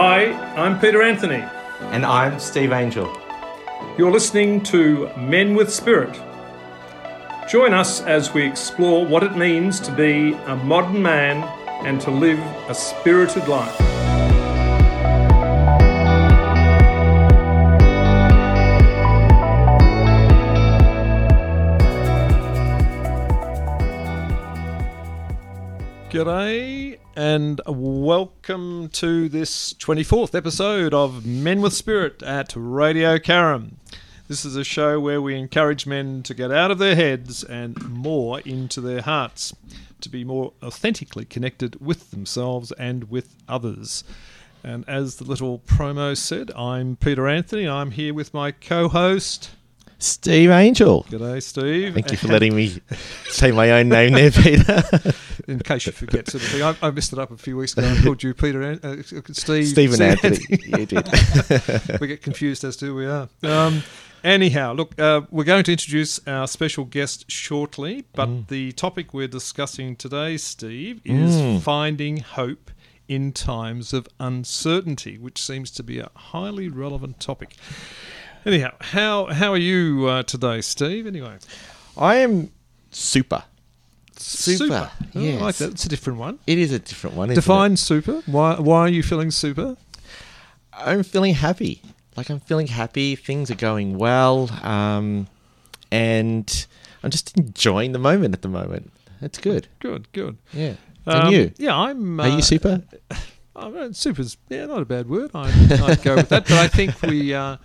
Hi, I'm Peter Anthony. And I'm Steve Angel. You're listening to Men with Spirit. Join us as we explore what it means to be a modern man and to live a spirited life. G'day and welcome to this 24th episode of Men with Spirit at Radio Karam. This is a show where we encourage men to get out of their heads and more into their hearts, to be more authentically connected with themselves and with others. And as the little promo said, I'm Peter Anthony. I'm here with my co host, Steve Angel. G'day, Steve. Thank you for letting me say my own name there, Peter. In case you forget sort of thing, I, I messed it up a few weeks ago. I called you Peter, An- uh, Steve, Stephen Anthony. you did. we get confused as to who we are. Um, anyhow, look, uh, we're going to introduce our special guest shortly, but Mm. the topic we're discussing today, Steve, is Mm. finding hope in times of uncertainty, which seems to be a highly relevant topic. Anyhow, how how are you uh, today, Steve? Anyway, I am super. Super. Oh, I like that. It's a different one. It is a different one. isn't Define super. Why why are you feeling super? I'm feeling happy. Like I'm feeling happy. Things are going well. Um, and I'm just enjoying the moment at the moment. That's good. Good, good. Yeah. Um, and you? Yeah, I'm. Are uh, you super? Oh, well, super's yeah, not a bad word. I, I'd go with that. But I think we. Uh,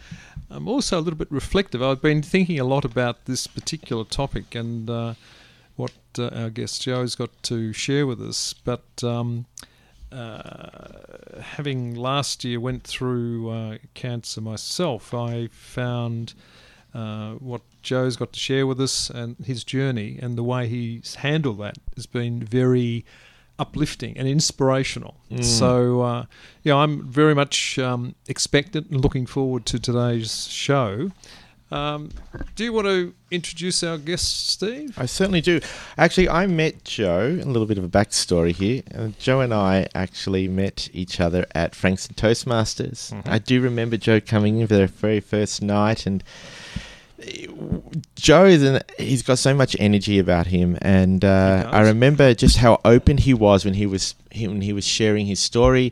I'm also a little bit reflective. I've been thinking a lot about this particular topic and uh, what uh, our guest Joe's got to share with us. But um, uh, having last year went through uh, cancer myself, I found uh, what Joe's got to share with us and his journey and the way he's handled that has been very uplifting and inspirational. Mm. So, uh, yeah, I'm very much um, expectant and looking forward to today's show. Um, do you want to introduce our guest, Steve? I certainly do. Actually, I met Joe. A little bit of a backstory here. Uh, Joe and I actually met each other at Frankston Toastmasters. Mhm. I do remember Joe coming in for the very first night, and Joe is an, he's got so much energy about him, and uh, I remember just how open he was when he was he, when he was sharing his story.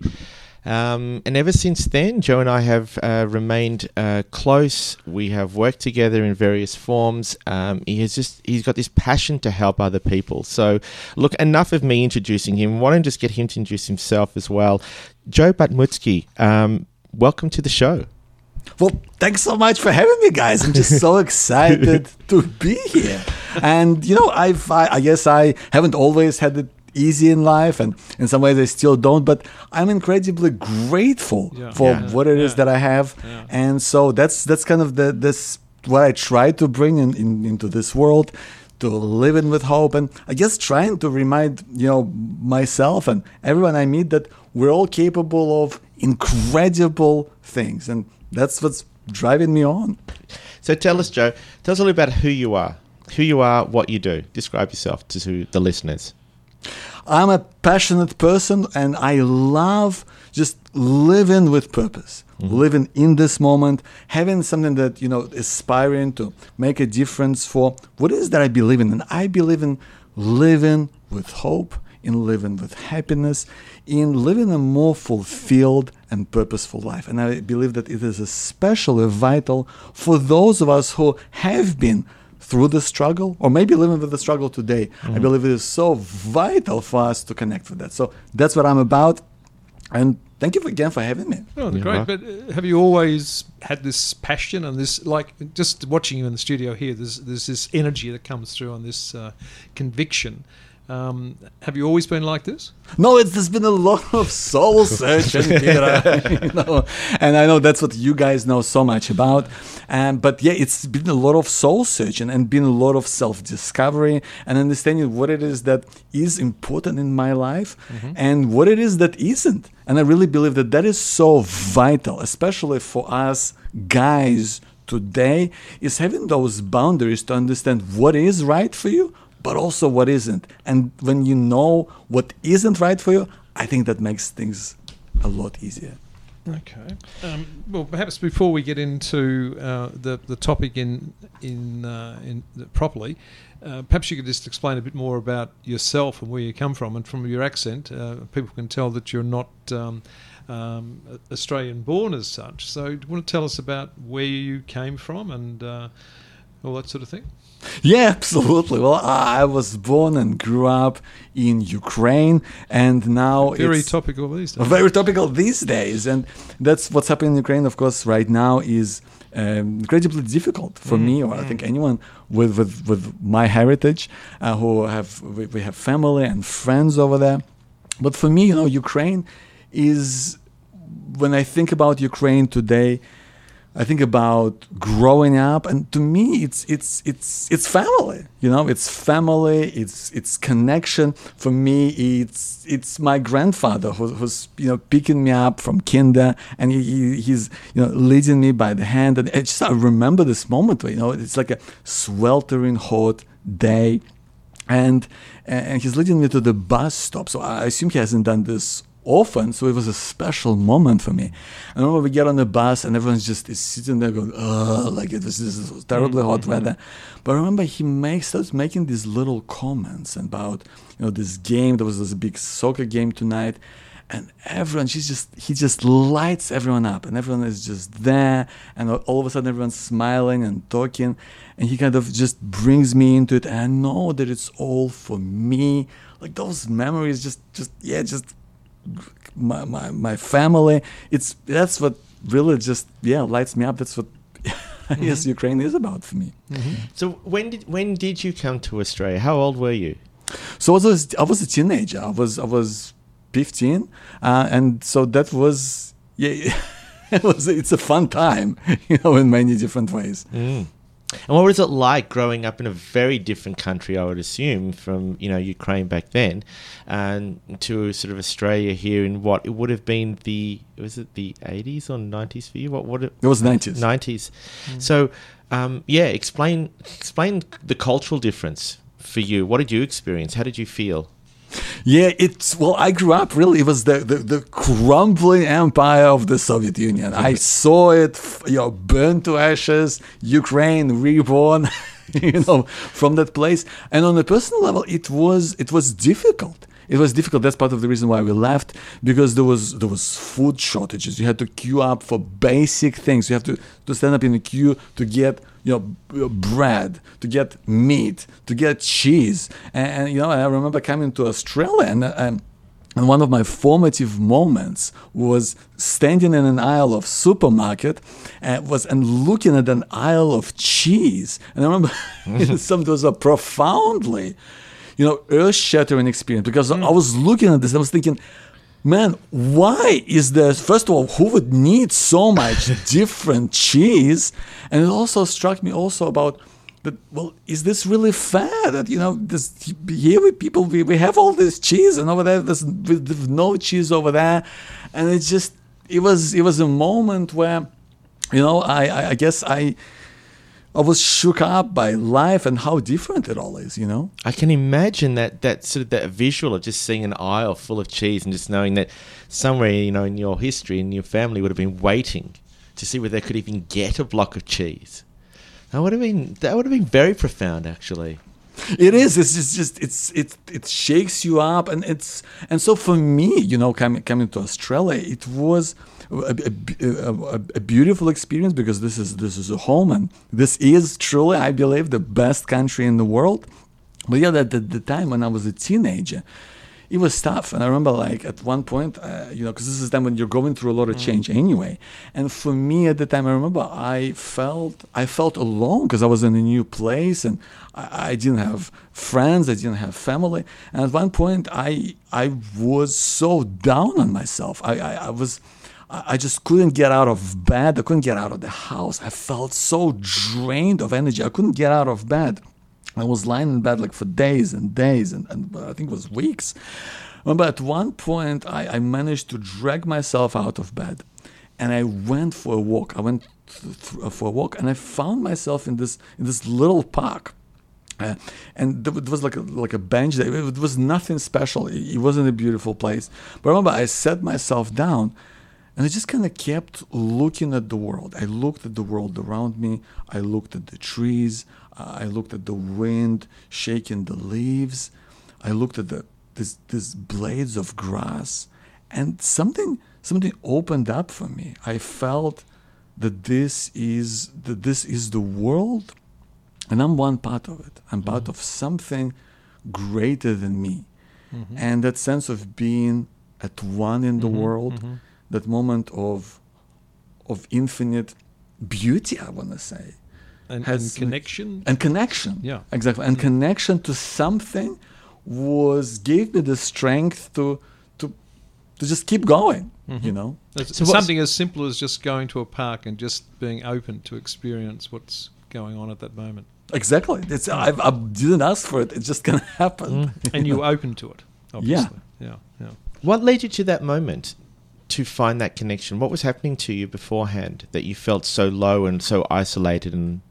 Um, and ever since then, Joe and I have uh, remained uh, close. We have worked together in various forms. Um, he has just he's got this passion to help other people. So, look, enough of me introducing him. Why don't just get him to introduce himself as well? Joe Batmutsky, um, welcome to the show. Well, thanks so much for having me, guys. I'm just so excited to be here. And you know, I've I, I guess I haven't always had it easy in life, and in some ways I still don't. But I'm incredibly grateful Yeah. for Yeah. what it is Yeah. that I have, Yeah. and so that's that's kind of the this what I try to bring in, in into this world. To live in with hope, and I guess trying to remind you know myself and everyone I meet that we're all capable of incredible things, and that's what's driving me on. So, tell us, Joe. Tell us a little about who you are, who you are, what you do. Describe yourself to the listeners. I'm a passionate person and I love just living with purpose, mm-hmm. living in this moment, having something that, you know, aspiring to make a difference for what is that I believe in. And I believe in living with hope, in living with happiness, in living a more fulfilled and purposeful life. And I believe that it is especially vital for those of us who have been through the struggle or maybe living with the struggle today. I believe it is so vital for us to connect with that. So that's what I'm about. And thank you again for having me. Oh, Yeah, great. But uh, have you always had this passion and this, like, just watching you in the studio here, there's, there's this energy that comes through and this uh, conviction. Um, have you always been like this? No, it's there's been a lot of soul searching, you know, and I know that's what you guys know so much about. Um, but yeah, it's been a lot of soul searching and been a lot of self discovery and understanding what it is that is important in my life and what it is that isn't. And I really believe that that is so vital, especially for us guys today, is having those boundaries to understand what is right for you, but also what isn't. And when you know what isn't right for you, I think that makes things a lot easier. Okay. Um, well, perhaps before we get into uh, the the topic in in uh, in properly, uh, perhaps you could just explain a bit more about yourself and where you come from, and from your accent, uh, people can tell that you're not um, um, Australian born as such. So, do you want to tell us about where you came from and uh, all that sort of thing? Yeah, absolutely. Well, I was born and grew up in Ukraine, and now very it's topical these days. Very topical these days, and that's what's happening in Ukraine. Of course, right now is um, incredibly difficult for Mm, me, or I think anyone with with, with my heritage uh, who have we, we have family and friends over there. But for me, you know, Ukraine is when I think about Ukraine today. I think about growing up, and to me, it's it's it's it's family. You know, it's family. It's it's connection. For me, it's it's my grandfather who, who's you know picking me up from kinder, and he, he, he's you know leading me by the hand. And I just I remember this moment. Where, you know, it's like a sweltering hot day, and and he's leading me to the bus stop. So I assume he hasn't done this often, so it was a special moment for me. I remember we get on the bus and everyone's just is sitting there going, "Ugh," like it was this terribly hot mm-hmm. weather. But I remember he makes starts making these little comments about you know this game. There was this big soccer game tonight. And everyone, she's just, he just lights everyone up, and everyone is just there, and all of a sudden everyone's smiling and talking, and he kind of just brings me into it, and I know that it's all for me. Like those memories, just, just yeah, just my, my, my family. It's that's what really just yeah lights me up. That's what I guess Ukraine is about for me. So when did when did you come to Australia? How old were you? So I was I was a teenager. I was I was 15, uh, and so that was yeah. It was it's a fun time, you know, in many different ways. Mm. And what was it like growing up in a very different country? I would assume from you know Ukraine back then, and to sort of Australia here in what it would have been the was it the eighties or nineties for you? What what it, It was 90s. nineties. So um, yeah, explain explain the cultural difference for you. What did you experience? How did you feel? Yeah, it's well. I grew up really. It was the, the, the crumbling empire of the Soviet Union. I saw it, you know, burned to ashes. Ukraine reborn, you know, from that place. And on a personal level, it was it was difficult. It was difficult. That's part of the reason why we left because there was there was food shortages. You had to queue up for basic things. You have to to stand up in a queue to get you know bread, to get meat, to get cheese. And, and you know, I remember coming to Australia and. and and one of my formative moments was standing in an aisle of supermarket and was and looking at an aisle of cheese. And I remember some those are profoundly, you know, earth-shattering experience because mm. I was looking at this. I was thinking, man, why is there? First of all, who would need so much different cheese? And it also struck me also about that, well, is this really fair that you know this here we people we, we have all this cheese and over there there's, there's no cheese over there, and it just it was it was a moment where, you know, I I, I guess I. I was shook up by life and how different it all is, you know. I can imagine that that sort of that visual of just seeing an aisle full of cheese and just knowing that somewhere you know in your history and your family would have been waiting to see whether they could even get a block of cheese. That would have been that would have been very profound, actually. It is. It's just, just it's it it shakes you up, and it's and so for me, you know, coming coming to Australia, it was a, a, a, a beautiful experience because this is this is a home, and this is truly, I believe, the best country in the world. But yeah, that at the, the time when I was a teenager, it was tough. And I remember, like at one point, uh, you know, because this is the time when you're going through a lot of change anyway. And for me at the time, I remember I felt I felt alone because I was in a new place and I, I didn't have friends, I didn't have family. And at one point, I I was so down on myself. I I, I was. I just couldn't get out of bed. I couldn't get out of the house. I felt so drained of energy. I couldn't get out of bed. I was lying in bed like for days and days, and, and I think it was weeks. But at one point, I, I managed to drag myself out of bed, and I went for a walk. I went th- for a walk, and I found myself in this in this little park. Uh, and there was like a, like a bench there. It was nothing special. It, it wasn't a beautiful place. But I remember I sat myself down, And I just kind of kept looking at the world. I looked at the world around me. I looked at the trees. I looked at the wind shaking the leaves. I looked at the this, these blades of grass, and something something opened up for me. I felt that this is that this is the world, and I'm one part of it. I'm part mm-hmm. of something greater than me, mm-hmm. and that sense of being at one in the mm-hmm. world, that moment of of infinite beauty. I want to say And, has- and connection. and connection. Yeah. exactly. And connection to something was gave me the strength to to to just keep going. Mm-hmm. You know. So something as simple as just going to a park and just being open to experience what's going on at that moment. Exactly. It's I, I didn't ask for it. It's just gonna happen. And you were open to it, obviously. Yeah, yeah. What led you to that moment to find that connection? What was happening to you beforehand that you felt so low and so isolated and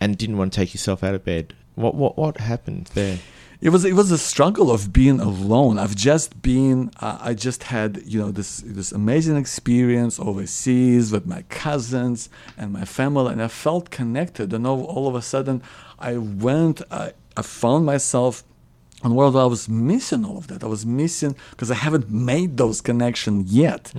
and didn't want to take yourself out of bed? What what what happened there? It was it was a struggle of being alone. I've just been uh, I just had you know this this amazing experience overseas with my cousins and my family, and I felt connected. And all, all of a sudden, I went. I, I found myself in a world where I was missing all of that. I was missing because I haven't made those connections yet,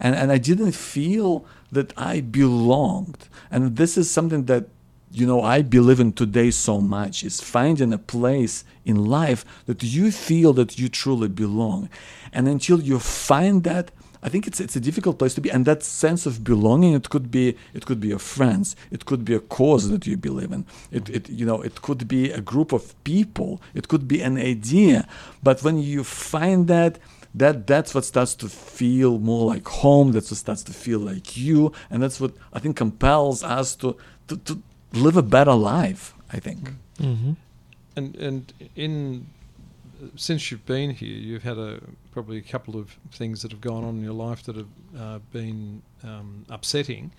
and and I didn't feel that I belonged. And this is something that you know i believe in today so much is finding a place in life that you feel that you truly belong. And until you find that i think it's it's a difficult place to be. And that sense of belonging it could be it could be your friends. It could be a cause that you believe in. It, it you know it could be a group of people. It could be an idea. But when you find that that that's what starts to feel more like home. That's what starts to feel like you. And that's what i think compels us to to, to live a better life i think Mm-hmm. And and in since you've been here, you've had a probably a couple of things that have gone on in your life that have uh, been um, upsetting.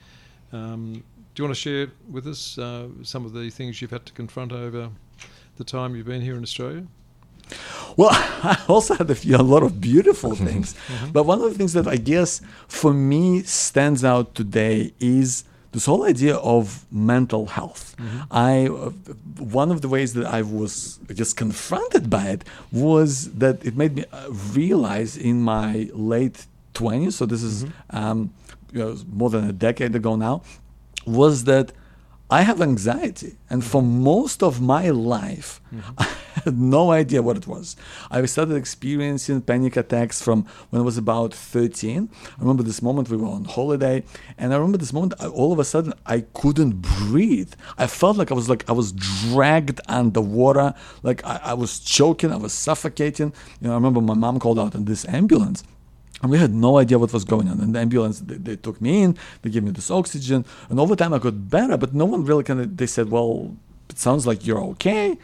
Um, do you want to share with us uh, some of the things you've had to confront over the time you've been here in Australia? well i also had a, few, a lot of beautiful things but one of the things that i guess for me stands out today is this whole idea of mental health i uh, one of the ways that i was just confronted by it was that it made me uh, realize in my late 20s so this is um, you know, more than a decade ago now was that I have anxiety, and for most of my life, mm-hmm. I had no idea what it was. I started experiencing panic attacks from when I was about 13. I remember this moment we were on holiday, and I remember this moment I, all of a sudden I couldn't breathe. I felt like I was like I was dragged underwater, like I, I was choking, I was suffocating. You know, I remember my mom called out in this ambulance. And we had no idea what was going on. And the ambulance, they, they took me in, they gave me this oxygen, and over time I got better. But no one really kind of, they said, well, it sounds like you're okay.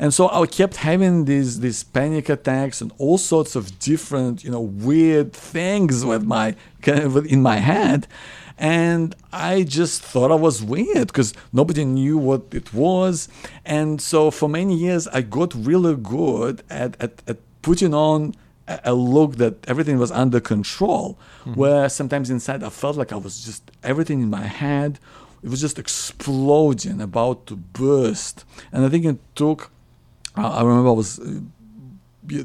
And so I kept having these these panic attacks and all sorts of different, you know, weird things with my kind of in my head. And I just thought I was weird because nobody knew what it was. And so for many years I got really good at, at, at putting on a look that everything was under control where sometimes inside i felt like i was just everything in my head it was just exploding about to burst. And i think it took i I remember i was uh,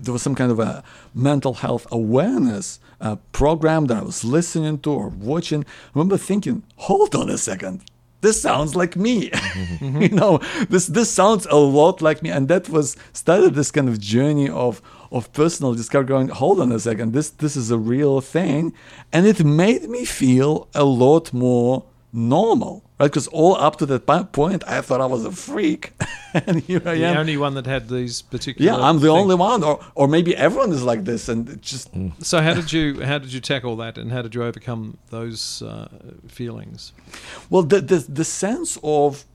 there was some kind of a mental health awareness uh, program that i was listening to or watching. I remember thinking hold on a second. This sounds like me. You know this this sounds a lot like me. And that was started this kind of journey of of personal discovery going hold on a second this this is a real thing and it made me feel a lot more normal right because all up to that point i thought i was a freak and here i am. the only one that had these particular. yeah i'm the things. only one or or maybe everyone is like this and it just So how did you how did you tackle that, and how did you overcome those uh, feelings? Well, the, the, the sense of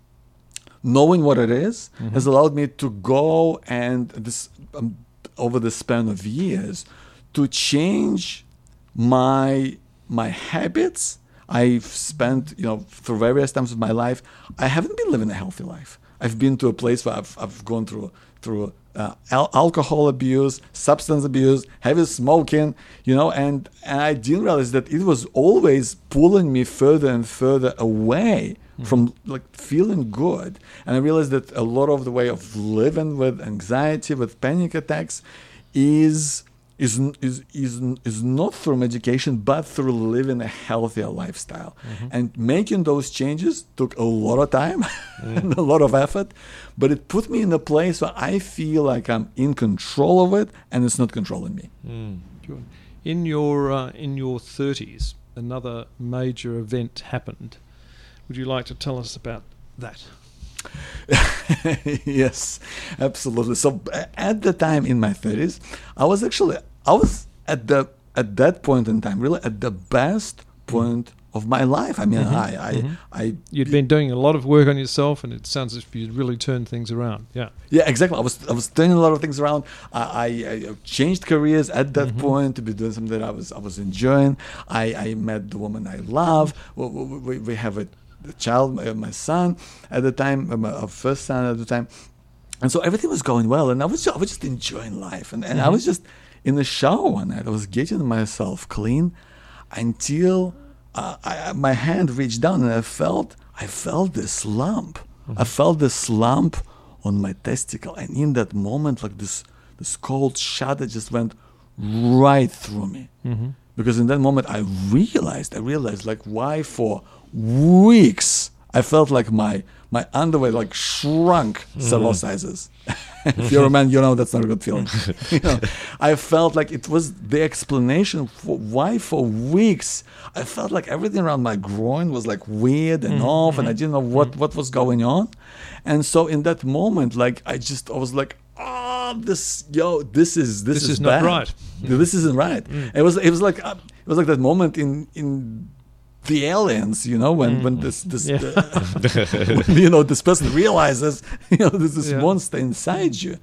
knowing what it is has allowed me to go and this um, over the span of years to change my my habits. I've spent you know through various times of my life. I haven't been living a healthy life. I've been to a place where I've, I've gone through through uh, al- alcohol abuse, substance abuse, heavy smoking, you know, and, and I didn't realize that it was always pulling me further and further away Mm. from like feeling good. And I realized that a lot of the way of living with anxiety, with panic attacks, is is is is, is not through medication but through living a healthier lifestyle mm-hmm. and making those changes took a lot of time and mm. a lot of effort but it put me in a place where i feel like i'm in control of it and it's not controlling me mm. Sure. In your uh, in your thirties, another major event happened. Would you like to tell us about that? yes, absolutely. So at the time in my 30s, I was actually I was at the at that point in time really at the best point of my life. I mean, mm-hmm, I I, mm-hmm. I You'd been doing a lot of work on yourself, and it sounds as if you'd really turned things around. Yeah. yeah exactly. I was I was turning a lot of things around. I, I, I changed careers at that mm-hmm. point to be doing something that I was I was enjoying. I, I met the woman I love. We, we, we have a, a child, my, my son at the time, uh, my first son at the time. And so everything was going well, and I was I was just enjoying life, and, and I was just in the shower one night. I was getting myself clean until uh, I, my hand reached down, and I felt I felt this lump. I felt this lump on my testicle, and in that moment, like this this cold shudder just went right through me. Because in that moment, I realized, I realized, like, why for weeks I felt like my my underwear like shrunk several mm. sizes. if you're a man, you know that's not a good feeling. you know, I felt like it was the explanation for why for weeks I felt like everything around my groin was like weird and mm, off, and I mm, didn't know what what was going on. And so in that moment, like I just I was like, oh, this yo, this is this, This is, is not bad. right." This isn't right. It was it was like uh, it was like that moment in in the aliens, you know, when when this this Yeah. when, you know this person realizes you know there's this Yeah. monster inside you,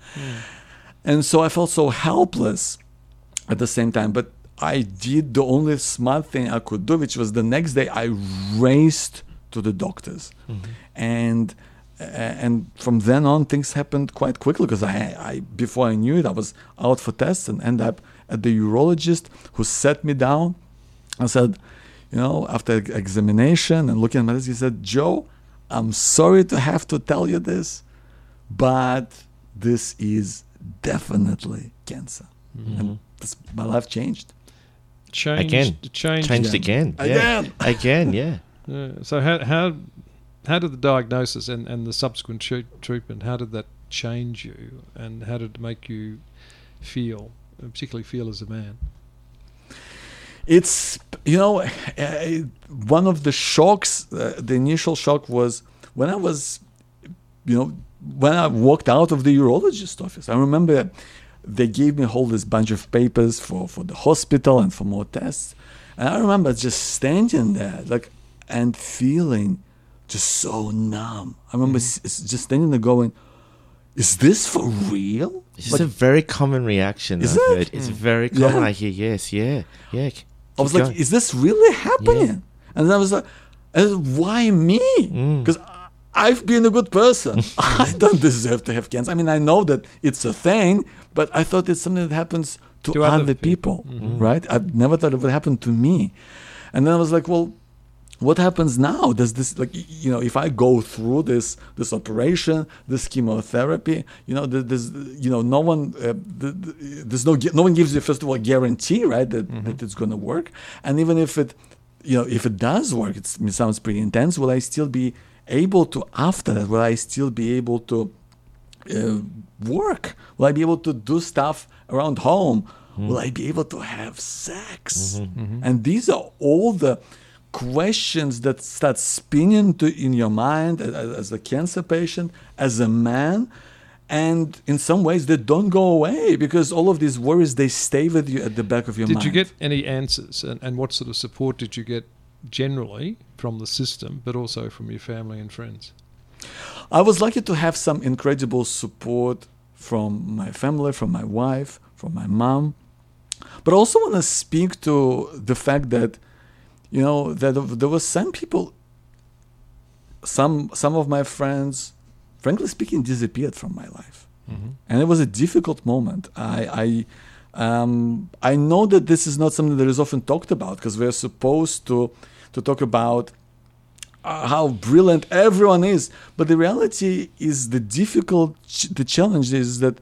and so I felt so helpless at the same time. But I did the only smart thing I could do, which was the next day I raced to the doctors, and uh, and from then on things happened quite quickly because I, I before I knew it I was out for tests and end up at the urologist who sat me down and said, you know, after examination and looking at my test, he said, Joe, I'm sorry to have to tell you this, but this is definitely cancer. And mm-hmm. this, my life changed. Changed. Again. Changed. Changed Again. again. Yeah. Again. Again, yeah. Yeah. So how how how did the diagnosis and, and the subsequent tre- treatment how did that change you and how did it make you feel, particularly feel as a man? It's, you know, uh, one of the shocks, uh, the initial shock was when I was, you know, when I walked out of the urologist office. I remember they gave me a whole this bunch of papers for, for the hospital and for more tests. And I remember just standing there, like, and feeling just so numb. I remember s- just standing there going, is this for real? It's Like, a very common reaction. Is I've it? heard. It's very common. Yeah. I hear. Yes. Yeah. Yeah. I was keep like, going. is this really happening? And I was like, uh, why me? Mm. Because I've been a good person. I don't deserve to have cancer. I mean, I know that it's a thing, but I thought it's something that happens to, To other, other people, Mm-hmm. right? I never thought it would happen to me. And then I was like, well, what happens now? Does this like you know if I go through this this operation, this chemotherapy, you know, there's you know no one uh, th- th- there's no no one gives you first of all a guarantee, right, that, that it's going to work, and even if it you know if it does work, it's, it sounds pretty intense. Will I still be able to after that? Will I still be able to uh, work? Will I be able to do stuff around home? Will I be able to have sex? And these are all the questions that start spinning to, in your mind as, as a cancer patient, as a man. And in some ways, they don't go away because all of these worries they stay with you at the back of your Did mind. Did you get any answers and, and what sort of support did you get generally from the system but also from your family and friends? I was lucky to have some incredible support from my family, from my wife, from my mom. But I also want to speak to the fact that, you know, that there was some people, some some of my friends, frankly speaking, disappeared from my life. and it was a difficult moment. I, I, um, I know that this is not something that is often talked about because we're supposed to to talk about uh, how brilliant everyone is, but the reality is the difficult, ch- the challenge is that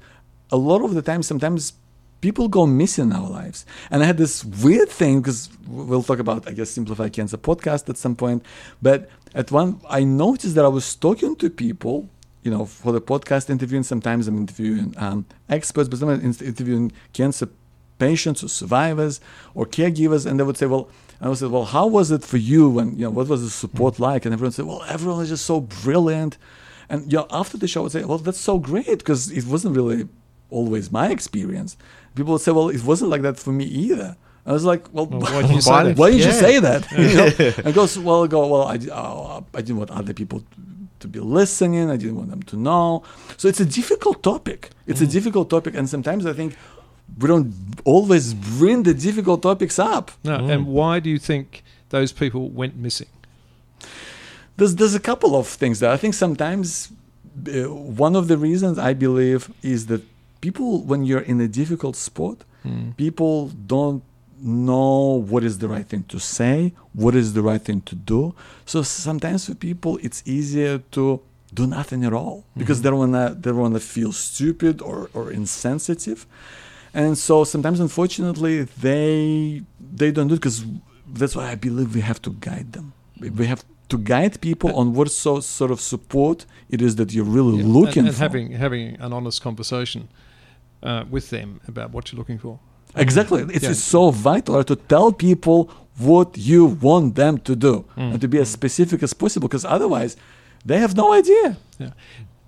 a lot of the time, sometimes people go missing in our lives. And I had this weird thing because we'll talk about, I guess, Simplify Cancer podcast at some point. But at one, I noticed that I was talking to people you know, for the podcast interviewing, sometimes I'm interviewing um, experts, but sometimes I'm interviewing cancer patients or survivors or caregivers, and they would say, well, I would say, well, how was it for you? And, you know, what was the support like? And everyone said, well, everyone is just so brilliant. And, you know, after the show, I would say, well, that's so great because it wasn't really always my experience. People would say, well, it wasn't like that for me either. I was like, well, Well, why did you say why, that? why did you Yeah. say that? You know? And goes, well, I go, well, I, uh, I didn't want other people to be listening. I didn't want them to know. So it's a difficult topic. It's a difficult topic, and sometimes I think we don't always bring the difficult topics up. No, and why do you think those people went missing? There's there's a couple of things there. I think sometimes uh, one of the reasons I believe is that people, when you're in a difficult spot, hmm. people don't know what is the right thing to say, what is the right thing to do. So sometimes for people, it's easier to do nothing at all hmm. because they don't wanna they don't wanna feel stupid or, or insensitive. And so sometimes, unfortunately, they they don't do it because that's why I believe we have to guide them. We- have to guide people on what so, sort of support it is that you're really Yeah, looking and, and for. having having an honest conversation uh, with them about what you're looking for. Exactly. It's, Yeah. so vital to tell people what you want them to do Mm. and to be as specific as possible because otherwise they have no idea.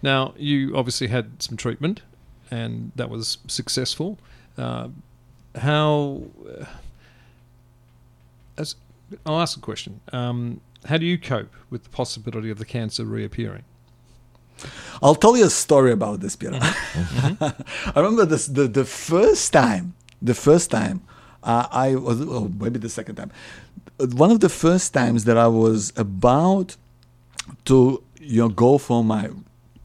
Now, you obviously had some treatment, and that was successful. Uh, how? Uh, as I'll ask a question. Um, how do you cope with the possibility of the cancer reappearing? I'll tell you a story about this, Peter. Mm-hmm. I remember this the, the first time, the first time uh, I was, oh, maybe the second time, one of the first times that I was about to you know go for my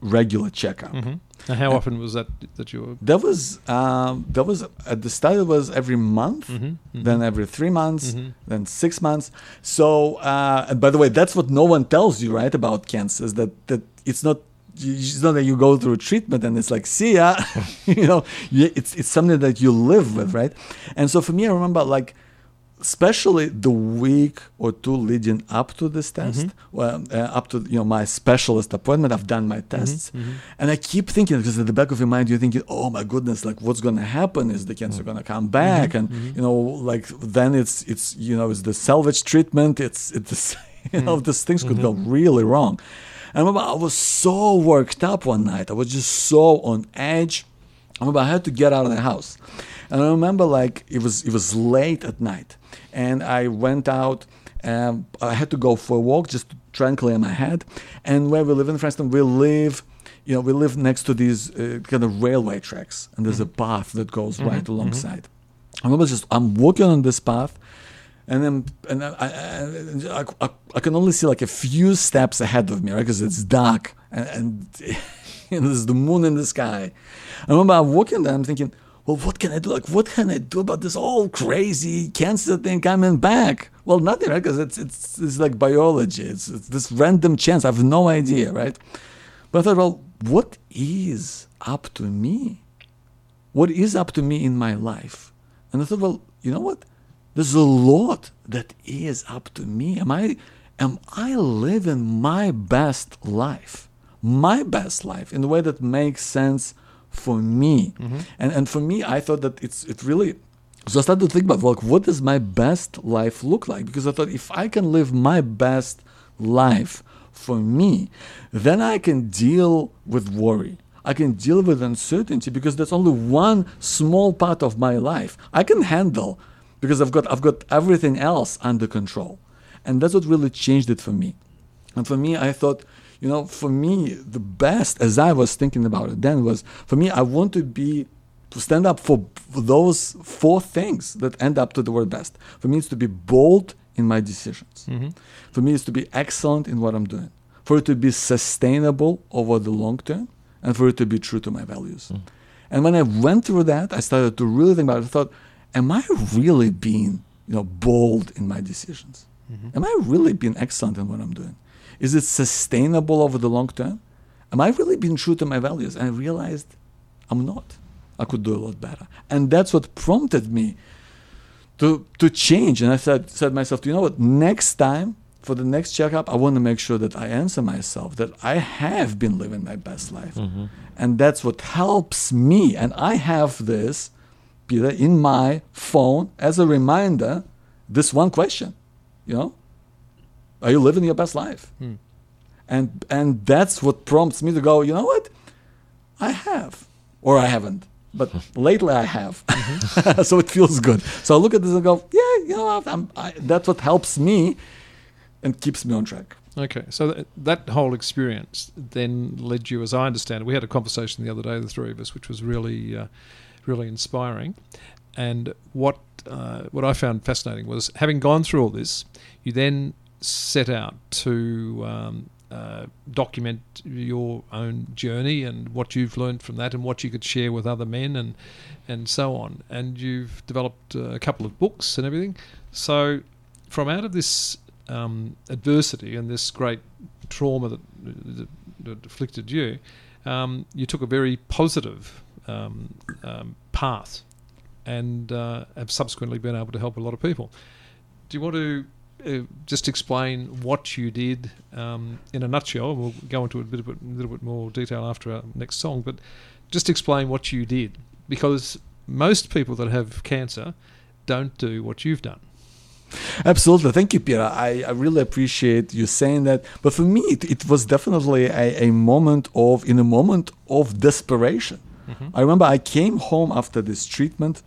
regular checkup. Mm-hmm. And how often was that that you were? That was um, that was at the start. It was every month, Mm-hmm. then every three months, Mhm. then six months. So, uh, and by the way, that's what no one tells you, right, about cancer is that that it's not. It's not that you go through treatment and it's like, see ya, you know. It's it's something that you live with, right? And so for me, I remember like, especially the week or two leading up to this mm-hmm. test, well, uh, up to you know my specialist appointment, I've done my mm-hmm. tests, mm-hmm. and I keep thinking because at the back of your mind you're thinking, oh my goodness, like what's going to happen? Is the cancer going to come back? And you know, like then it's it's you know it's the salvage treatment. It's it's you know these things could go really wrong. I remember I was so worked up one night. I was just so on edge. I remember I had to get out of the house. And I remember like it was it was late at night. And I went out um, I had to go for a walk just to try and clear my head. And where we live in Frankston, we live you know, we live next to these uh, kind of railway tracks, and there's a path that goes right alongside. I remember just I'm walking on this path, and then and I, I, I, I, can only see like a few steps ahead of me, right? Because it's dark and, and, and there's the moon in the sky. I remember I'm walking there, I'm thinking, well, what can I do? Like, what can I do about this whole crazy cancer thing coming back? Well, nothing, right? Because it's, it's it's like biology. It's, it's this random chance. I have no idea, right? But I thought, well, what is up to me? What is up to me in my life? And I thought, well, you know what? There's a lot that is up to me. Am I am I living my best life? My best life in a way that makes sense for me. Mm-hmm. And and for me, I thought that it's it really so I started to think about like what does my best life look like? Because I thought if I can live my best life for me, then I can deal with worry. I can deal with uncertainty because that's only one small part of my life. I can handle because I've got I've got everything else under control. And that's what really changed it for me. And for me, I thought, you know, for me, the best, as I was thinking about it then, was for me, I want to be, to stand up for those four things that end up to the word best. For me, it's to be bold in my decisions. Mm-hmm. For me, it's to be excellent in what I'm doing. For it to be sustainable over the long term. and for it to be true to my values. Mm. And when I went through that, I started to really think about it. I thought, am I really being, you know, bold in my decisions? Mm-hmm. Am I really being excellent in what I'm doing? Is it sustainable over the long term? Am I really being true to my values? And I realized I'm not. I could do a lot better. And that's what prompted me to to change. And I said said to myself, you know what? Next time for the next checkup, I want to make sure that I answer myself that I have been living my best life. Mm-hmm. And that's what helps me. And I have this, Peter, in my phone as a reminder, this one question. You know? Are you living your best life? And and that's what prompts me to go, you know what? I have. Or I haven't. But lately I have. so it feels good. So I look at this and go, yeah, you know, I, that's what helps me and keeps me on track. Okay, so th- that whole experience then led you, as I understand it. We had a conversation the other day, the three of us, which was really, uh, really inspiring. And what uh, what I found fascinating was having gone through all this, you then set out to um, uh, document your own journey and what you've learned from that, and what you could share with other men, and and so on. And you've developed uh, a couple of books and everything. So, from out of this um, adversity and this great trauma that, that, that afflicted you, um, you took a very positive um, um, path and uh, have subsequently been able to help a lot of people. Do you want to uh, just explain what you did um, in a nutshell? We'll go into a bit, a little bit more detail after our next song, but just explain what you did because most people that have cancer don't do what you've done. Absolutely. Thank you, Peter. I, I really appreciate you saying that. But for me, it, it was definitely a, a moment of, in a moment of desperation. Mm-hmm. I remember I came home after this treatment.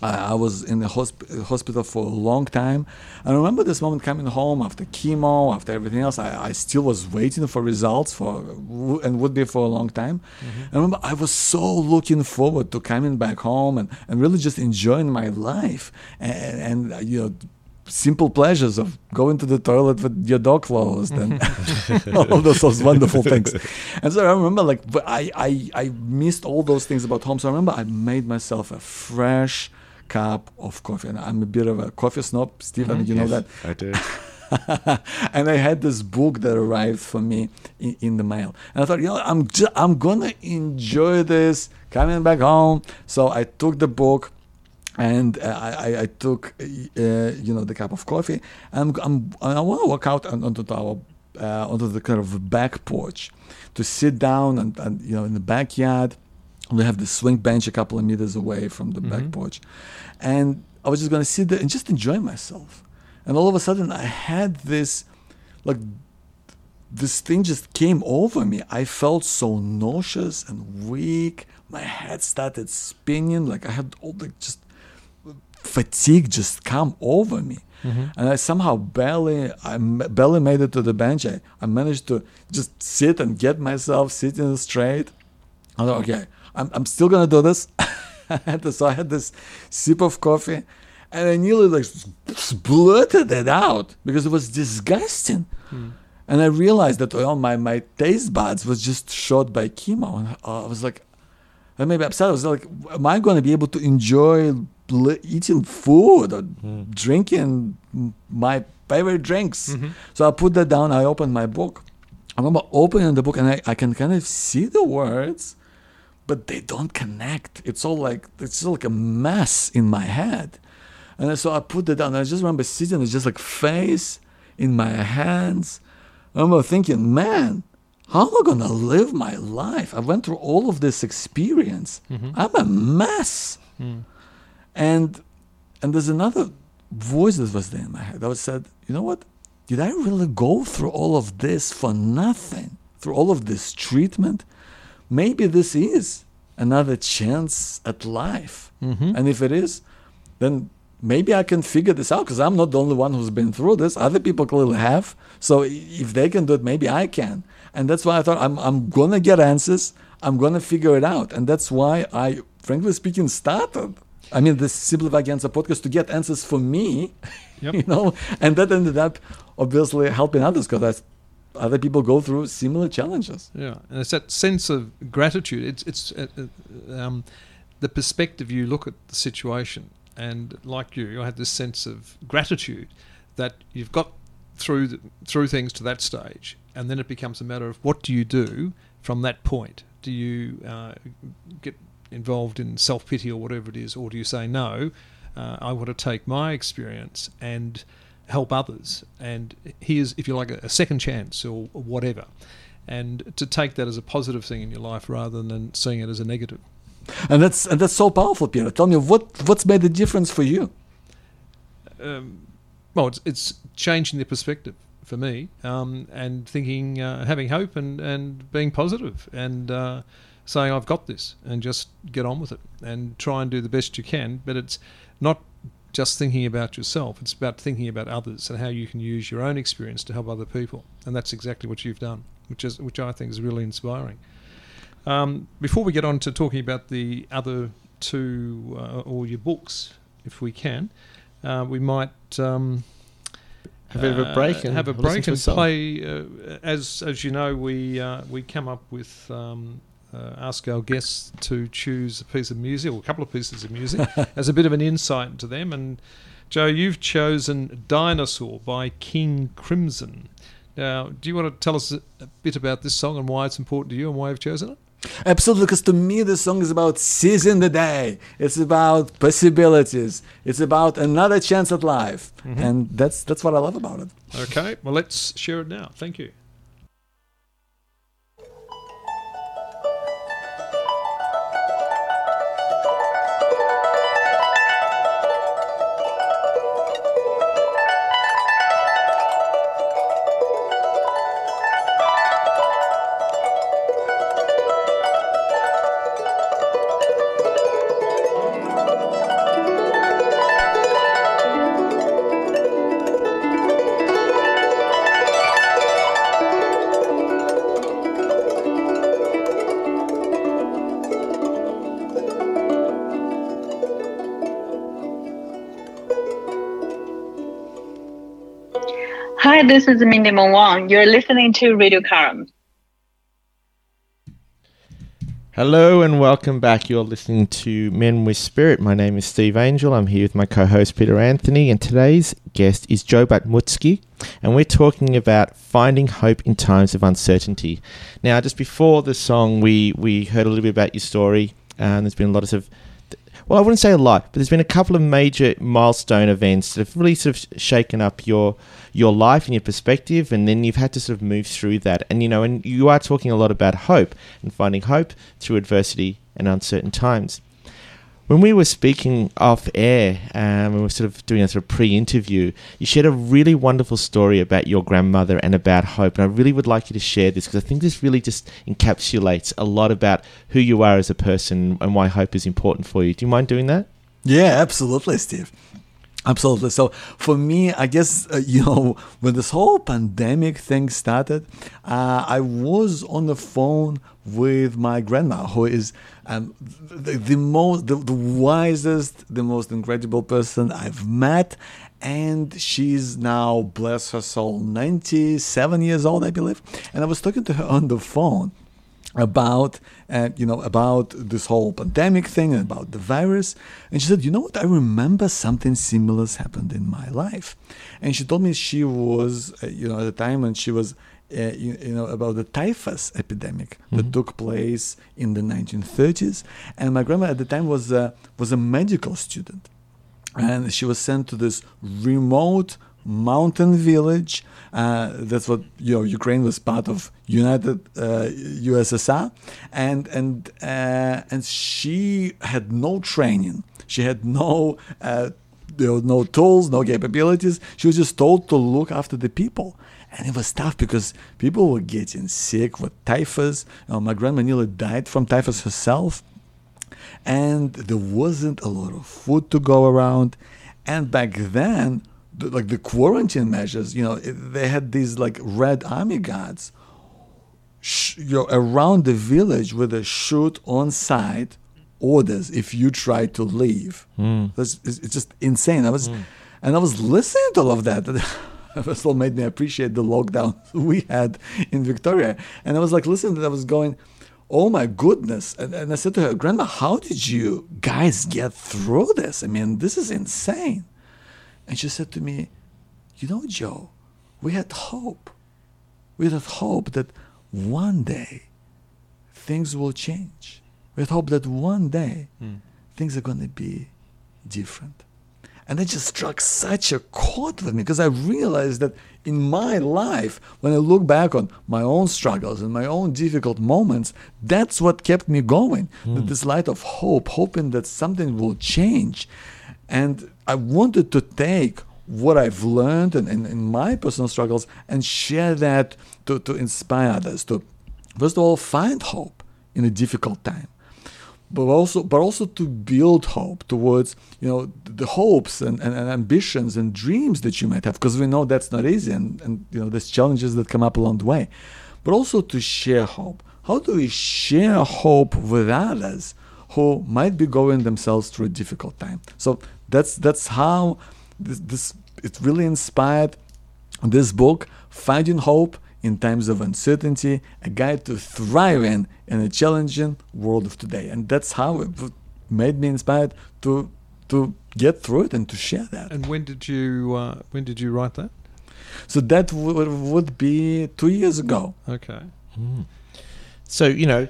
I, I was in the hosp- hospital for a long time. I remember this moment coming home after chemo, after everything else. I, I still was waiting for results for, and would be for a long time. Mm-hmm. I remember I was so looking forward to coming back home and, and really just enjoying my life and, and you know simple pleasures of going to the toilet with your door closed and all of those, those wonderful things. And so I remember like I, I I missed all those things about home. So I remember I made myself a fresh cup of coffee. And I'm a bit of a coffee snob, Stephen, mean, you know that. I do. and I had this book that arrived for me in, in the mail, and I thought, you know, I'm ju- I'm gonna enjoy this coming back home. So I took the book, and uh, I, I- took uh, you know the cup of coffee. I'm, I'm I want to walk out onto our uh, onto the kind of back porch to sit down and, and you know in the backyard. We have the swing bench a couple of meters away from the back porch, and I was just gonna sit there and just enjoy myself. And all of a sudden, I had this, like, this thing just came over me. I felt so nauseous and weak. My head started spinning. Like I had all the just fatigue just come over me. Mm-hmm. And I somehow barely, I barely made it to the bench. I, I managed to just sit and get myself sitting straight. I thought, okay, I'm, I'm still gonna do this. I had this, so I had this sip of coffee, and I nearly like s- blurted it out because it was disgusting. Hmm. And I realized that well, my my taste buds was just shot by chemo, and I was like, I made me upset. I was like, am I going to be able to enjoy eating food or drinking my favorite drinks? Mm-hmm. So I put that down. I opened my book. I remember opening the book, and I, I can kind of see the words, but they don't connect. It's all like it's all like a mess in my head. And so I put it down. I just remember sitting, it's just like face in my hands. I remember thinking, man, how am I gonna live my life? I went through all of this experience. Mm-hmm. I'm a mess. Hmm. And and there's another voice that was there in my head that said, you know what? Did I really go through all of this for nothing? Through all of this treatment? Maybe this is another chance at life. Mm-hmm. And if it is, then maybe I can figure this out because I'm not the only one who's been through this. Other people clearly have. So if they can do it, maybe I can. And that's why I thought I'm, I'm going to get answers. I'm going to figure it out. And that's why I, frankly speaking, started. I mean, this Simplify Cancer podcast to get answers for me, Yep. you know, and that ended up obviously helping others because other people go through similar challenges. Yeah, and it's that sense of gratitude. It's it's uh, uh, um, the perspective you look at the situation, and like you, you had this sense of gratitude that you've got through the, through things to that stage, and then it becomes a matter of what do you do from that point. Do you uh, get involved in self pity or whatever it is, or do you say no? Uh, I want to take my experience and help others, and here's if you like a, a second chance or whatever, and to take that as a positive thing in your life rather than seeing it as a negative. And that's and that's so powerful, Peter. Tell me what what's made the difference for you. Um, well, it's, it's changing the perspective for me, um, and thinking, uh, having hope, and and being positive, and uh, saying I've got this, and just get on with it, and try and do the best you can. But it's not just thinking about yourself; it's about thinking about others and how you can use your own experience to help other people, and that's exactly what you've done, which is which I think is really inspiring. Um, before we get on to talking about the other two uh, or your books, if we can, uh, we might um, Have a bit of a break and Uh, have a break and play. Uh, as as you know, we uh, we come up with. Um, uh, ask our guests to choose a piece of music or a couple of pieces of music as a bit of an insight into them. And Joe, you've chosen "Dinosaur" by King Crimson. Now, do you want to tell us a bit about this song and why it's important to you and why you've chosen it? Absolutely, because to me this song is about seizing the day. It's about possibilities. It's about another chance at life, and that's that's what I love about it. Okay, well, let's share it now. Thank you. This is Mon Wang. You're listening to Radio Karam. Hello and welcome back. You're listening to Men with Spirit. My name is Steve Angel. I'm here with my co-host Peter Anthony, and today's guest is Joe Batmutsky, and we're talking about finding hope in times of uncertainty. Now, just before the song, we we heard a little bit about your story, and there's been a lot of well, I wouldn't say a lot, but there's been a couple of major milestone events that have really sort of shaken up your your life and your perspective, and then you've had to sort of move through that. And you know, and you are talking a lot about hope and finding hope through adversity and uncertain times. When we were speaking off air, um, we were sort of doing a sort of pre-interview. You shared a really wonderful story about your grandmother and about hope, and I really would like you to share this because I think this really just encapsulates a lot about who you are as a person and why hope is important for you. Do you mind doing that? Yeah, absolutely, Steve. Absolutely. So for me, I guess uh, you know when this whole pandemic thing started, uh, I was on the phone with my grandma, who is um, the, the most, the, the wisest, the most incredible person I've met, and she's now, bless her soul, ninety-seven years old, I believe. And I was talking to her on the phone about uh, you know about this whole pandemic thing and about the virus. And she said you know what? I remember something similar happened in my life. And she told me she was uh, you know at the time when she was uh, you, you know about the typhus epidemic that took place in the 1930s and my grandma at the time was a, was a medical student and she was sent to this remote mountain village. Uh, that's what you know. Ukraine was part of United uh, USSR, and and uh, and she had no training. She had no. Uh, there were no tools, no capabilities. She was just told to look after the people. And it was tough because people were getting sick with typhus. Know, my grandma nearly died from typhus herself. And there wasn't a lot of food to go around. And back then the, like the quarantine measures you know it, they had these like red army guards sh- you know, around the village with a shoot on sight orders if you try to leave. Hmm. That's, it's, it's just insane. I was hmm. and i was listening to all of that first of all made me appreciate the lockdown we had in Victoria. And I was like, listening, I was going, oh my goodness. And, and I said to her, Grandma, how did you guys get through this? I mean, this is insane. And she said to me, you know, Joe, we had hope. We had hope that one day things will change. We had hope that one day hmm. things are going to be different. And it just struck such a chord with me because I realized that in my life, when I look back on my own struggles and my own difficult moments, that's what kept me going. That hmm. This light of hope, hoping that something will change. And I wanted to take what I've learned and in, in my personal struggles and share that to, to inspire others to, first of all, find hope in a difficult time but also but also to build hope towards you know the hopes and, and, and ambitions and dreams that you might have because we know that's not easy and, and you know there's challenges that come up along the way. But also to share hope. How do we share hope with others who might be going themselves through a difficult time? So that's that's how this, this it really inspired this book finding hope in times of uncertainty, a guide to thriving in a challenging world of today. And that's how it made me inspired to to get through it and to share that. And when did you uh, when did you write that? So that w- would be two years ago. Okay. So you know,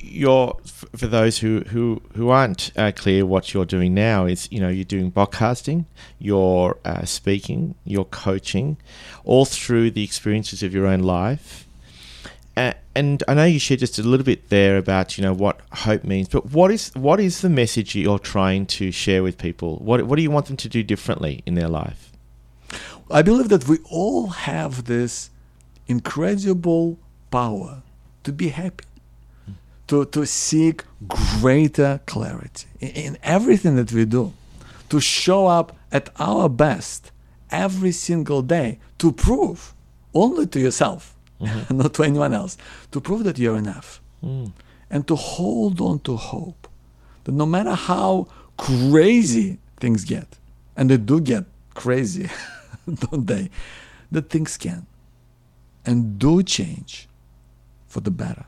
you're for those who who who aren't uh, clear what you're doing now is you know you're doing podcasting, you're uh, speaking, you're coaching, all through the experiences of your own life. And I know you shared just a little bit there about you know what hope means, but what is what is the message you're trying to share with people? What what do you want them to do differently in their life? I believe that we all have this incredible power to be happy, to, to seek greater clarity in, in everything that we do, to show up at our best every single day, to prove only to yourself, mm-hmm. not to anyone else, to prove that you're enough, mm. and to hold on to hope. That no matter how crazy things get, and they do get crazy, don't they? That things can and do change for the better.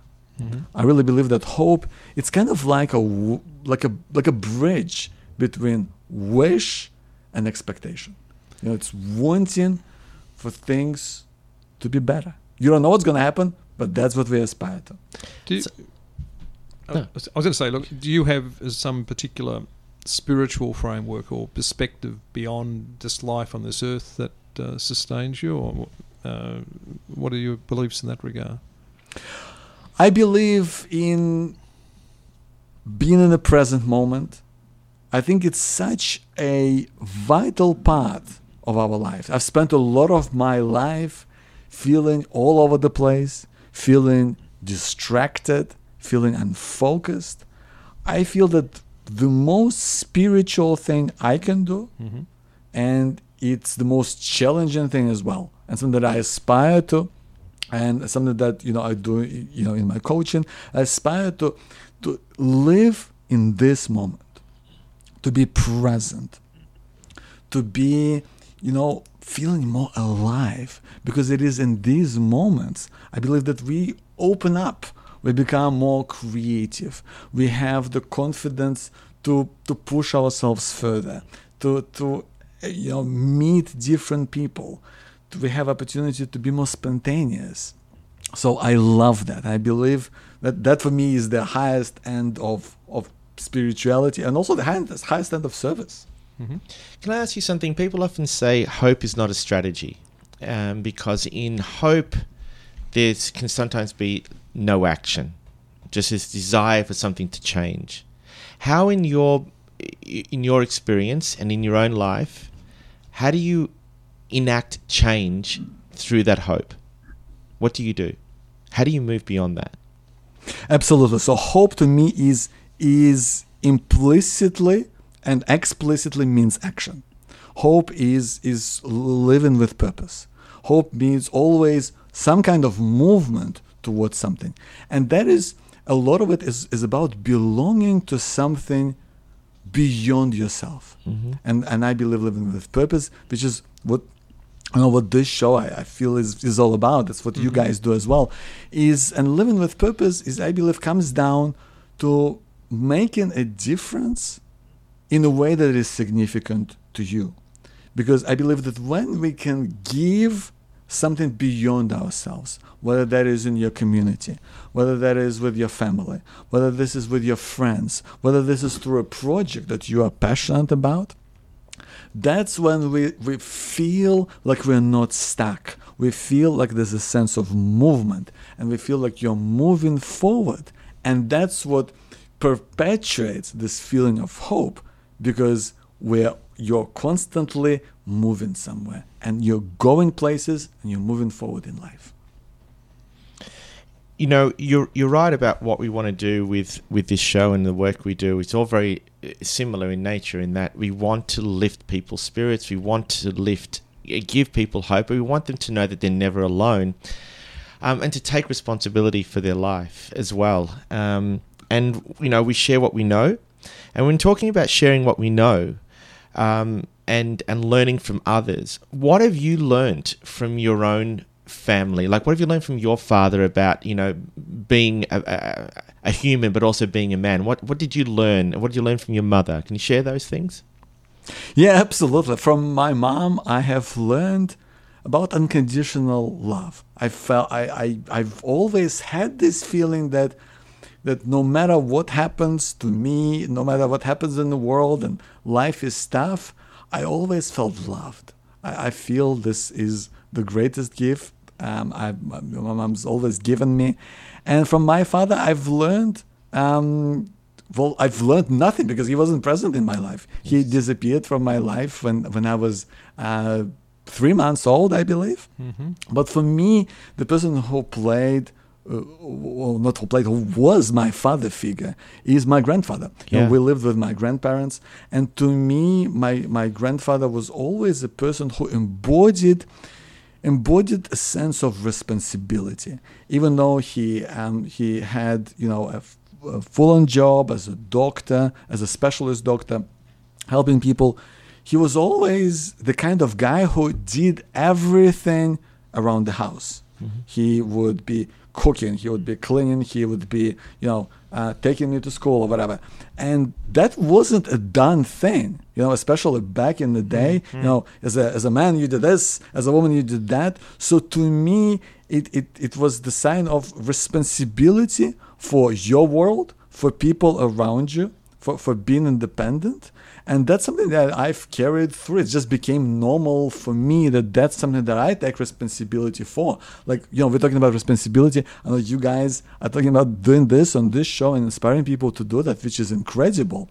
I really believe that hope it's kind of like a w- like a like a bridge between wish and expectation. You know, it's wanting for things to be better. You don't know what's going to happen, but that's what we aspire to. Do you, So- I No. was I was going to say, look, do you have uh, some particular spiritual framework or perspective beyond this life on this earth that uh, sustains you, or uh, what are your beliefs in that regard? I believe in being in the present moment. I think it's such a vital part of our lives. I've spent a lot of my life feeling all over the place, feeling distracted, feeling unfocused. I feel that the most spiritual thing I can do, mm-hmm. and it's the most challenging thing as well, and something that I aspire to, and something that you know I do, you know, in my coaching, I aspire to to live in this moment, to be present, to be, you know, feeling more alive, because it is in these moments I believe that we open up, we become more creative, we have the confidence to to push ourselves further, to to you know meet different people, we have opportunity to be more spontaneous. So I love that. I believe that that for me is the highest end of of spirituality and also the highest highest end of service. Can I ask you something? People often say hope is not a strategy um, because in hope, there can sometimes be no action, just this desire for something to change. How, in your in your experience and in your own life, how do you enact change through that hope? What do you do? How do you move beyond that? Absolutely. So hope to me is is implicitly and explicitly means action. Hope is is living with purpose. Hope means always some kind of movement towards something. And that is a lot of it is, is about belonging to something beyond yourself. Mm-hmm. And and I believe living with purpose, which is what you know what this show I, I feel is, is all about. That's what you mm-hmm. guys do as well. Is and living with purpose is I believe comes down to making a difference in a way that is significant to you. Because I believe that when we can give something beyond ourselves, whether that is in your community, whether that is with your family, whether this is with your friends, whether this is through a project that you are passionate about, that's when we, we feel like we're not stuck. We feel like there's a sense of movement and we feel like you're moving forward. And that's what perpetuates this feeling of hope because we're you're constantly moving somewhere and you're going places and you're moving forward in life you know you're you're right about what we want to do with with this show and the work we do. It's all very uh, similar in nature in that we want to lift people's spirits. We want to lift uh, give people hope. We want them to know that they're never alone um, and to take responsibility for their life as well. Um, and you know we share what we know. And when talking about sharing what we know um, and and learning from others. What have you learned from your own family? Like, what have you learned from your father about you know being a, a, a human, but also being a man? What what did you learn? What did you learn from your mother? Can you share those things? Yeah, absolutely. From my mom, I have learned about unconditional love. I felt I, I I've always had this feeling that that no matter what happens to me, no matter what happens in the world and life is tough, I always felt loved. I, I feel this is the greatest gift um, I, my mom's always given me. And from my father, I've learned, um, well, I've learned nothing because he wasn't present in my life. He disappeared from my life when, when I was uh, three months old, I believe. Mm-hmm. But for me, the person who played uh, well, not who played, who was my father figure, is my grandfather. Yeah. You know, we lived with my grandparents, and to me, my my grandfather was always a person who embodied embodied a sense of responsibility. Even though he um, he had you know a, a full-on job as a doctor, as a specialist doctor, helping people, he was always the kind of guy who did everything around the house. Mm-hmm. He would be cooking, he would be cleaning, he would be, you know, uh, taking me to school or whatever. And that wasn't a done thing, you know, especially back in the day. Mm-hmm. You know, as a, as a man, you did this, as a woman, you did that. So to me, it, it, it was the sign of responsibility for your world, for people around you, for, for being independent and that's something that I've carried through. It just became normal for me that that's something that I take responsibility for. Like you know, we're talking about responsibility. I know you guys are talking about doing this on this show and inspiring people to do that, which is incredible.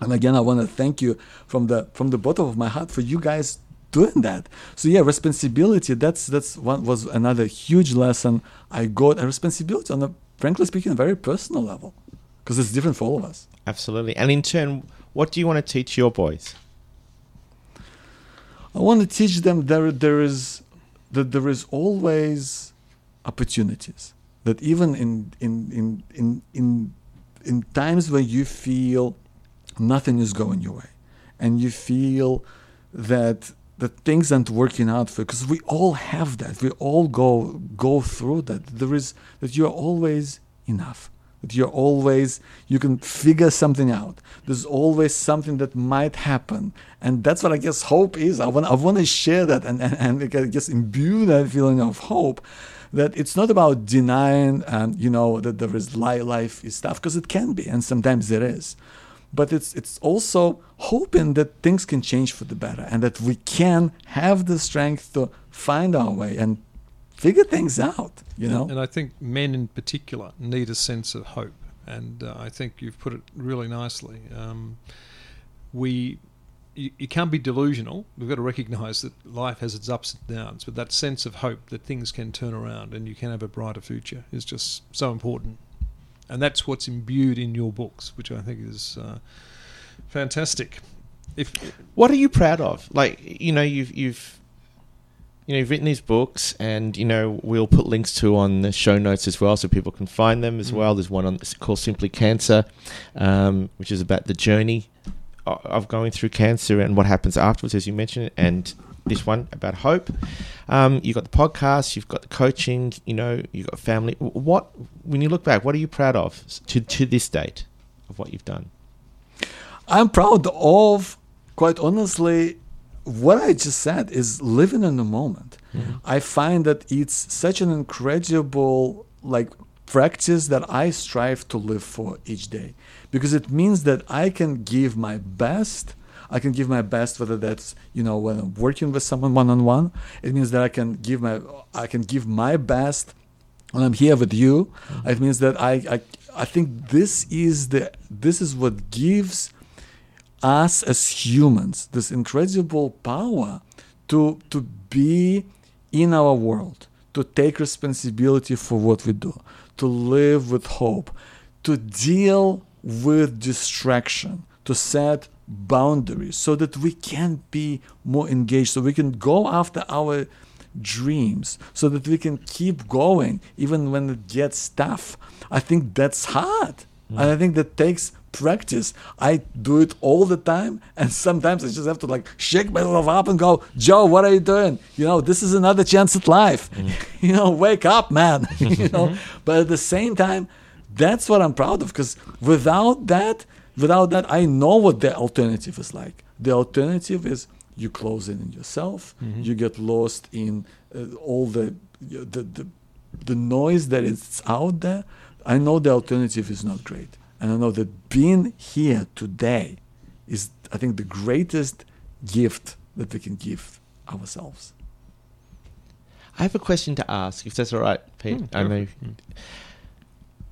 And again, I want to thank you from the from the bottom of my heart for you guys doing that. So yeah, responsibility. That's that's one was another huge lesson I got. A responsibility on a frankly speaking, a very personal level, because it's different for all of us. Absolutely, and in turn what do you want to teach your boys? I want to teach them there there is that there is always opportunities. That even in in in in in, in times when you feel nothing is going your way, and you feel that that things aren't working out for because we all have that. We all go go through that. There is that you are always enough that you're always you can figure something out. There's always something that might happen. And that's what i guess hope is. I want i want to share that and and, and imbue that feeling of hope that it's not about denying um, you know that there is life is tough because it can be and sometimes it is. But it's it's also hoping that things can change for the better and that we can have the strength to find our way and figure things out. You know, and I think men in particular need a sense of hope, and uh, I think you've put it really nicely. Um, we you, you, can't be delusional. We've got to recognise that life has its ups and downs, but that sense of hope that things can turn around and you can have a brighter future is just so important. And that's what's imbued in your books, which I think is uh, fantastic. If what are you proud of? Like you know, you've you've you know, you've written these books, and you know, we'll put links to on the show notes as well, so people can find them as mm. well. There's one on called Simply Cancer, um, which is about the journey of going through cancer and what happens afterwards, as you mentioned, and this one about hope. Um, you've got the podcast, you've got the coaching, you know, you've got family. What, when you look back, what are you proud of to, to this date of what you've done? I'm proud of, quite honestly, what I just said is living in the moment. Mm-hmm. I find that it's such an incredible like practice that I strive to live for each day because it means that I can give my best. I can give my best whether that's you know when I'm working with someone one on one. It means that I can give my I can give my best when I'm here with you. Mm-hmm. It means that I, I I think this is the this is what gives us as humans this incredible power to to be in our world to take responsibility for what we do to live with hope to deal with distraction to set boundaries so that we can be more engaged so we can go after our dreams so that we can keep going even when it gets tough. I think that's hard mm. and i think that takes practice. I do it all the time, and sometimes I just have to like shake myself up and go, Joe, what are you doing? You know, this is another chance at life. Mm-hmm. you know, wake up, man. you know, mm-hmm. but at the same time, that's what I'm proud of because without that, without that, I know what the alternative is like. The alternative is you close in on yourself, mm-hmm. you get lost in uh, all the, the the the noise that is out there. I know the alternative is not great. And I know that being here today is, I think, the greatest gift that we can give ourselves. I have a question to ask, if that's all right, Pete. Mm, I know.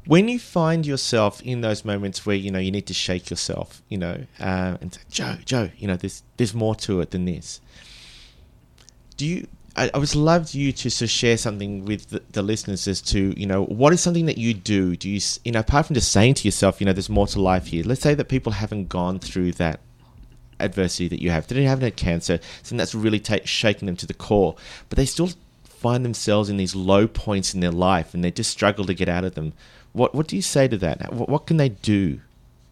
When you find yourself in those moments where you know you need to shake yourself, you know, uh, and say, Joe, Joe, you know, there's there's more to it than this. Do you I, I would love you to of share something with the, the, listeners as to you know what is something that you do. Do you you know apart from just saying to yourself, you know, there's more to life here. Let's say that people haven't gone through that adversity that you have. They didn't haven't had cancer, something that's really ta- shaken them to the core, but they still find themselves in these low points in their life, and they just struggle to get out of them. What what do you say to that? What, what can they do?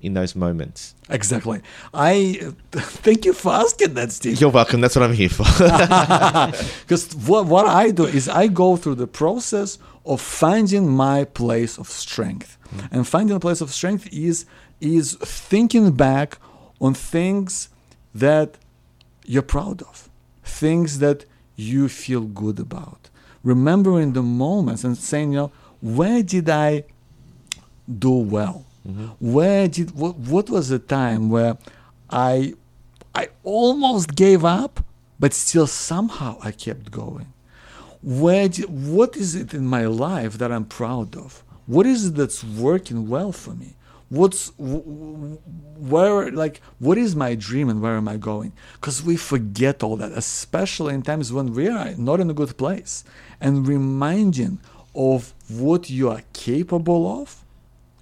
In those moments. Exactly. I thank you for asking that, Steve. You're welcome. That's what I'm here for. Because what, what I do is I go through the process of finding my place of strength. Mm. And finding a place of strength is is thinking back on things that you're proud of, things that you feel good about. Remembering the moments and saying, you know, where did I do well? Mm-hmm. Where did what, what was the time where I I almost gave up, but still somehow I kept going? Where did, what is it in my life that I'm proud of? What is it that's working well for me? What's where like what is my dream and where am I going? Because we forget all that, especially in times when we are not in a good place, and reminding of what you are capable of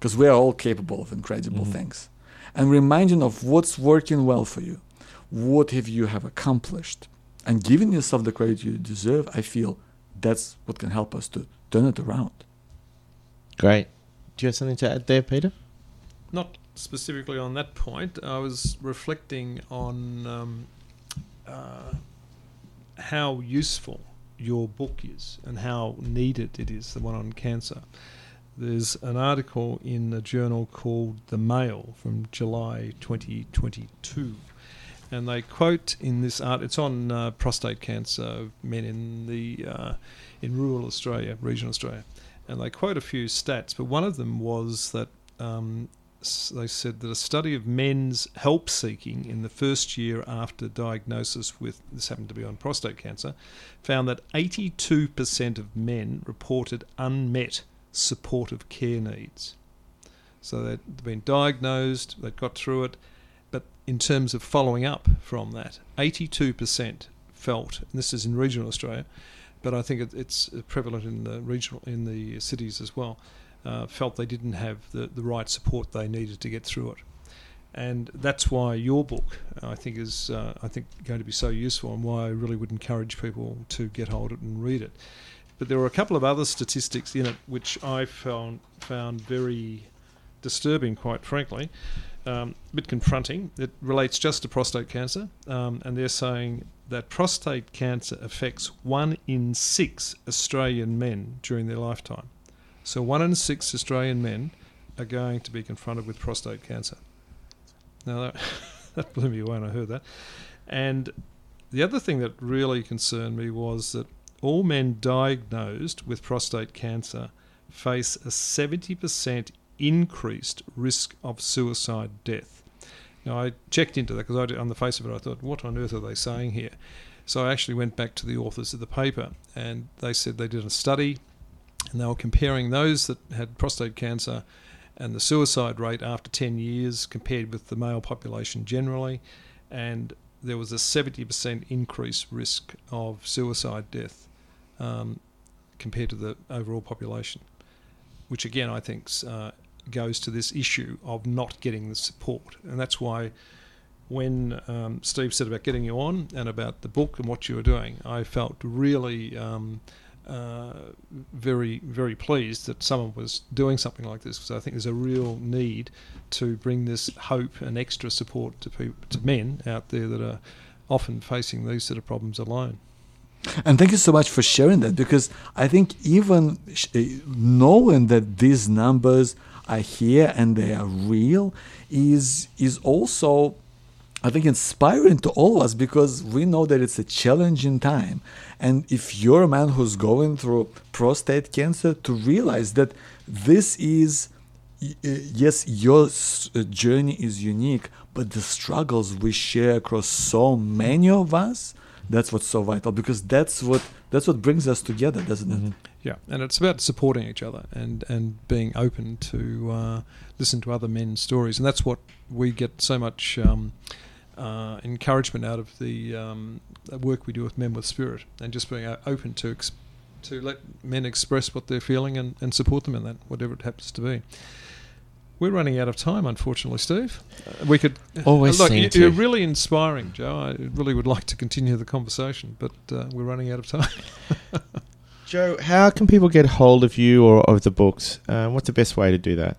because we are all capable of incredible mm-hmm. things. And reminding of what's working well for you. What have you have accomplished? And giving yourself the credit you deserve i feel that's what can help us to turn it around. Great. Do you have something to add there peter? Not specifically on that point. I was reflecting on um, uh, how useful your book is and how needed it is the one on cancer there's an article in a journal called The Mail from July 2022. And they quote in this art, it's on uh, prostate cancer men in the uh, in rural Australia, regional Australia, and they quote a few stats. But one of them was that um, they said that a study of men's help seeking in the first year after diagnosis with this happened to be on prostate cancer found that 82% of men reported unmet supportive care needs. So they'd been diagnosed, they'd got through it, but in terms of following up from that, 82% felt, and this is in regional Australia, but I think it, it's prevalent in the regional in the cities as well, uh, felt they didn't have the, the right support they needed to get through it. And that's why your book, I think, is uh, I think going to be so useful, and why I really would encourage people to get hold of it and read it. But there were a couple of other statistics in it which I found found very disturbing, quite frankly, um, a bit confronting. It relates just to prostate cancer, um, and they're saying that prostate cancer affects one in six Australian men during their lifetime. So, one in six Australian men are going to be confronted with prostate cancer. Now, that, that blew me away when I heard that. And the other thing that really concerned me was that all men diagnosed with prostate cancer face a 70% increased risk of suicide death. Now, I checked into that because on the face of it, I thought, what on earth are they saying here? So I actually went back to the authors of the paper, and they said they did a study, and they were comparing those that had prostate cancer and the suicide rate after 10 years compared with the male population generally, and there was a 70% increased risk of suicide death um, compared to the overall population, which again I think uh, goes to this issue of not getting the support. And that's why when um, Steve said about getting you on and about the book and what you were doing, I felt really um, uh, very, very pleased that someone was doing something like this because I think there's a real need to bring this hope and extra support to people, to men out there that are often facing these sort of problems alone. And thank you so much for sharing that because I think even eh, knowing that these numbers are here and they are real is is also I think inspiring to all of us because we know that it's a challenging time. And if you're a man who's going through prostate cancer, to realize that this is, eh, yes, your eh, journey is unique, but the struggles we share across so many of us, that's what's so vital because that's what that's what brings us together, doesn't it? Mm-hmm. Yeah, and it's about supporting each other and, and being open to uh, listen to other men's stories, and that's what we get so much um, uh, encouragement out of the um, work we do with Men with Spirit, and just being uh, open to ex- to let men express what they're feeling and, and support them in that, whatever it happens to be. We're running out of time, unfortunately, Steve. Uh, we could always look. You, you're really inspiring, Joe. I really would like to continue the conversation, but uh, we're running out of time. Joe, how can people get hold of you or of the books? Um, what's the best way to do that?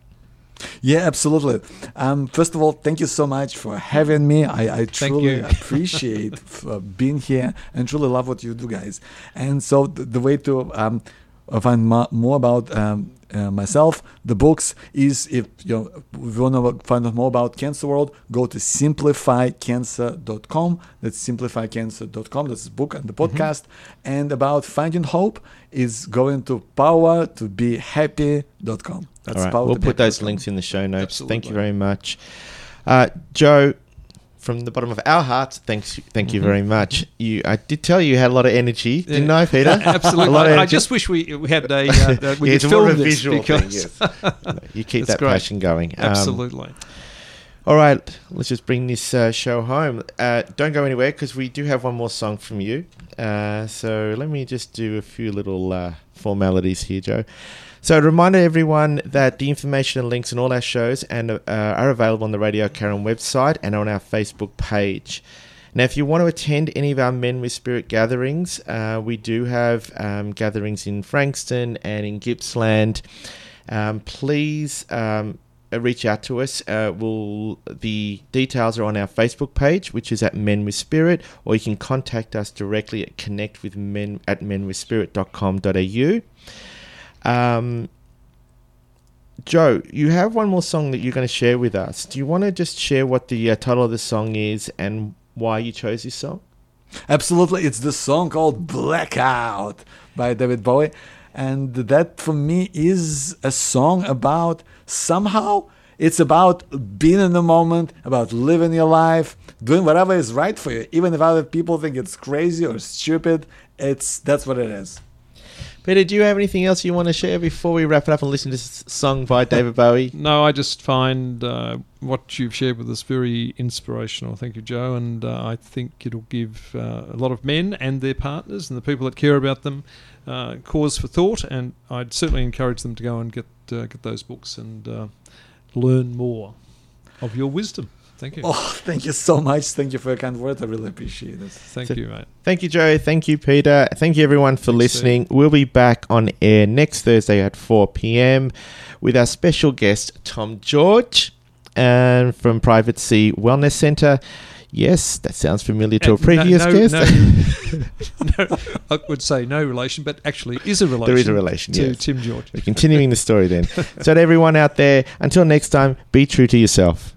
Yeah, absolutely. Um, first of all, thank you so much for having me. I, I truly appreciate uh, being here and truly love what you do, guys. And so the, the way to um, find ma- more about um, uh, myself, the books is if you know if you want to find out more about Cancer World, go to simplifycancer.com. That's simplifycancer.com. That's the book and the mm-hmm. podcast. Mm-hmm. And about finding hope is going to power to be happy.com. That's All right. We'll put those links in the show notes. Absolutely. Thank you very much. Uh, Joe, from the bottom of our hearts, thanks, thank you mm-hmm. very much. You, I did tell you you had a lot of energy, yeah. didn't I, Peter? Absolutely. I, I, just wish we we had a uh, we yeah, could film this because thing, yes. you keep that great. passion going. Um, Absolutely. Um, all right, let's just bring this uh, show home. Uh, don't go anywhere because we do have one more song from you. Uh, so let me just do a few little uh, formalities here, Joe. So, a reminder everyone that the information and links in all our shows and uh, are available on the Radio Karen website and on our Facebook page. Now, if you want to attend any of our Men with Spirit gatherings, uh, we do have um, gatherings in Frankston and in Gippsland. Um, please um, uh, reach out to us. Uh, we'll, the details are on our Facebook page, which is at Men with Spirit, or you can contact us directly at connectwithmen at menwithspirit.com.au. Um, Joe, you have one more song that you're going to share with us. Do you want to just share what the uh, title of the song is and why you chose this song? Absolutely. It's the song called Blackout by David Bowie. And that for me is a song about somehow it's about being in the moment, about living your life, doing whatever is right for you, even if other people think it's crazy or stupid. It's that's what it is. Peter, do you have anything else you want to share before we wrap it up and listen to this song by David Bowie? No, I just find uh, what you've shared with us very inspirational. Thank you, Joe. And uh, I think it'll give uh, a lot of men and their partners and the people that care about them uh, cause for thought. And I'd certainly encourage them to go and get, uh, get those books and uh, learn more of your wisdom. Thank you. Oh, thank you so much. Thank you for your kind words. I really appreciate it. Thank so, you, mate. Thank you, Joe. Thank you, Peter. Thank you, everyone, for Thanks, listening. Steve. We'll be back on air next Thursday at 4 p.m. with our special guest, Tom George, and from Private Sea Wellness Centre. Yes, that sounds familiar to a And no- previous no, guest. No, no, I would say no relation, but actually is a relation. There is a relation, to yes. Tim George. We're continuing the story then. so, to everyone out there, until next time, be true to yourself.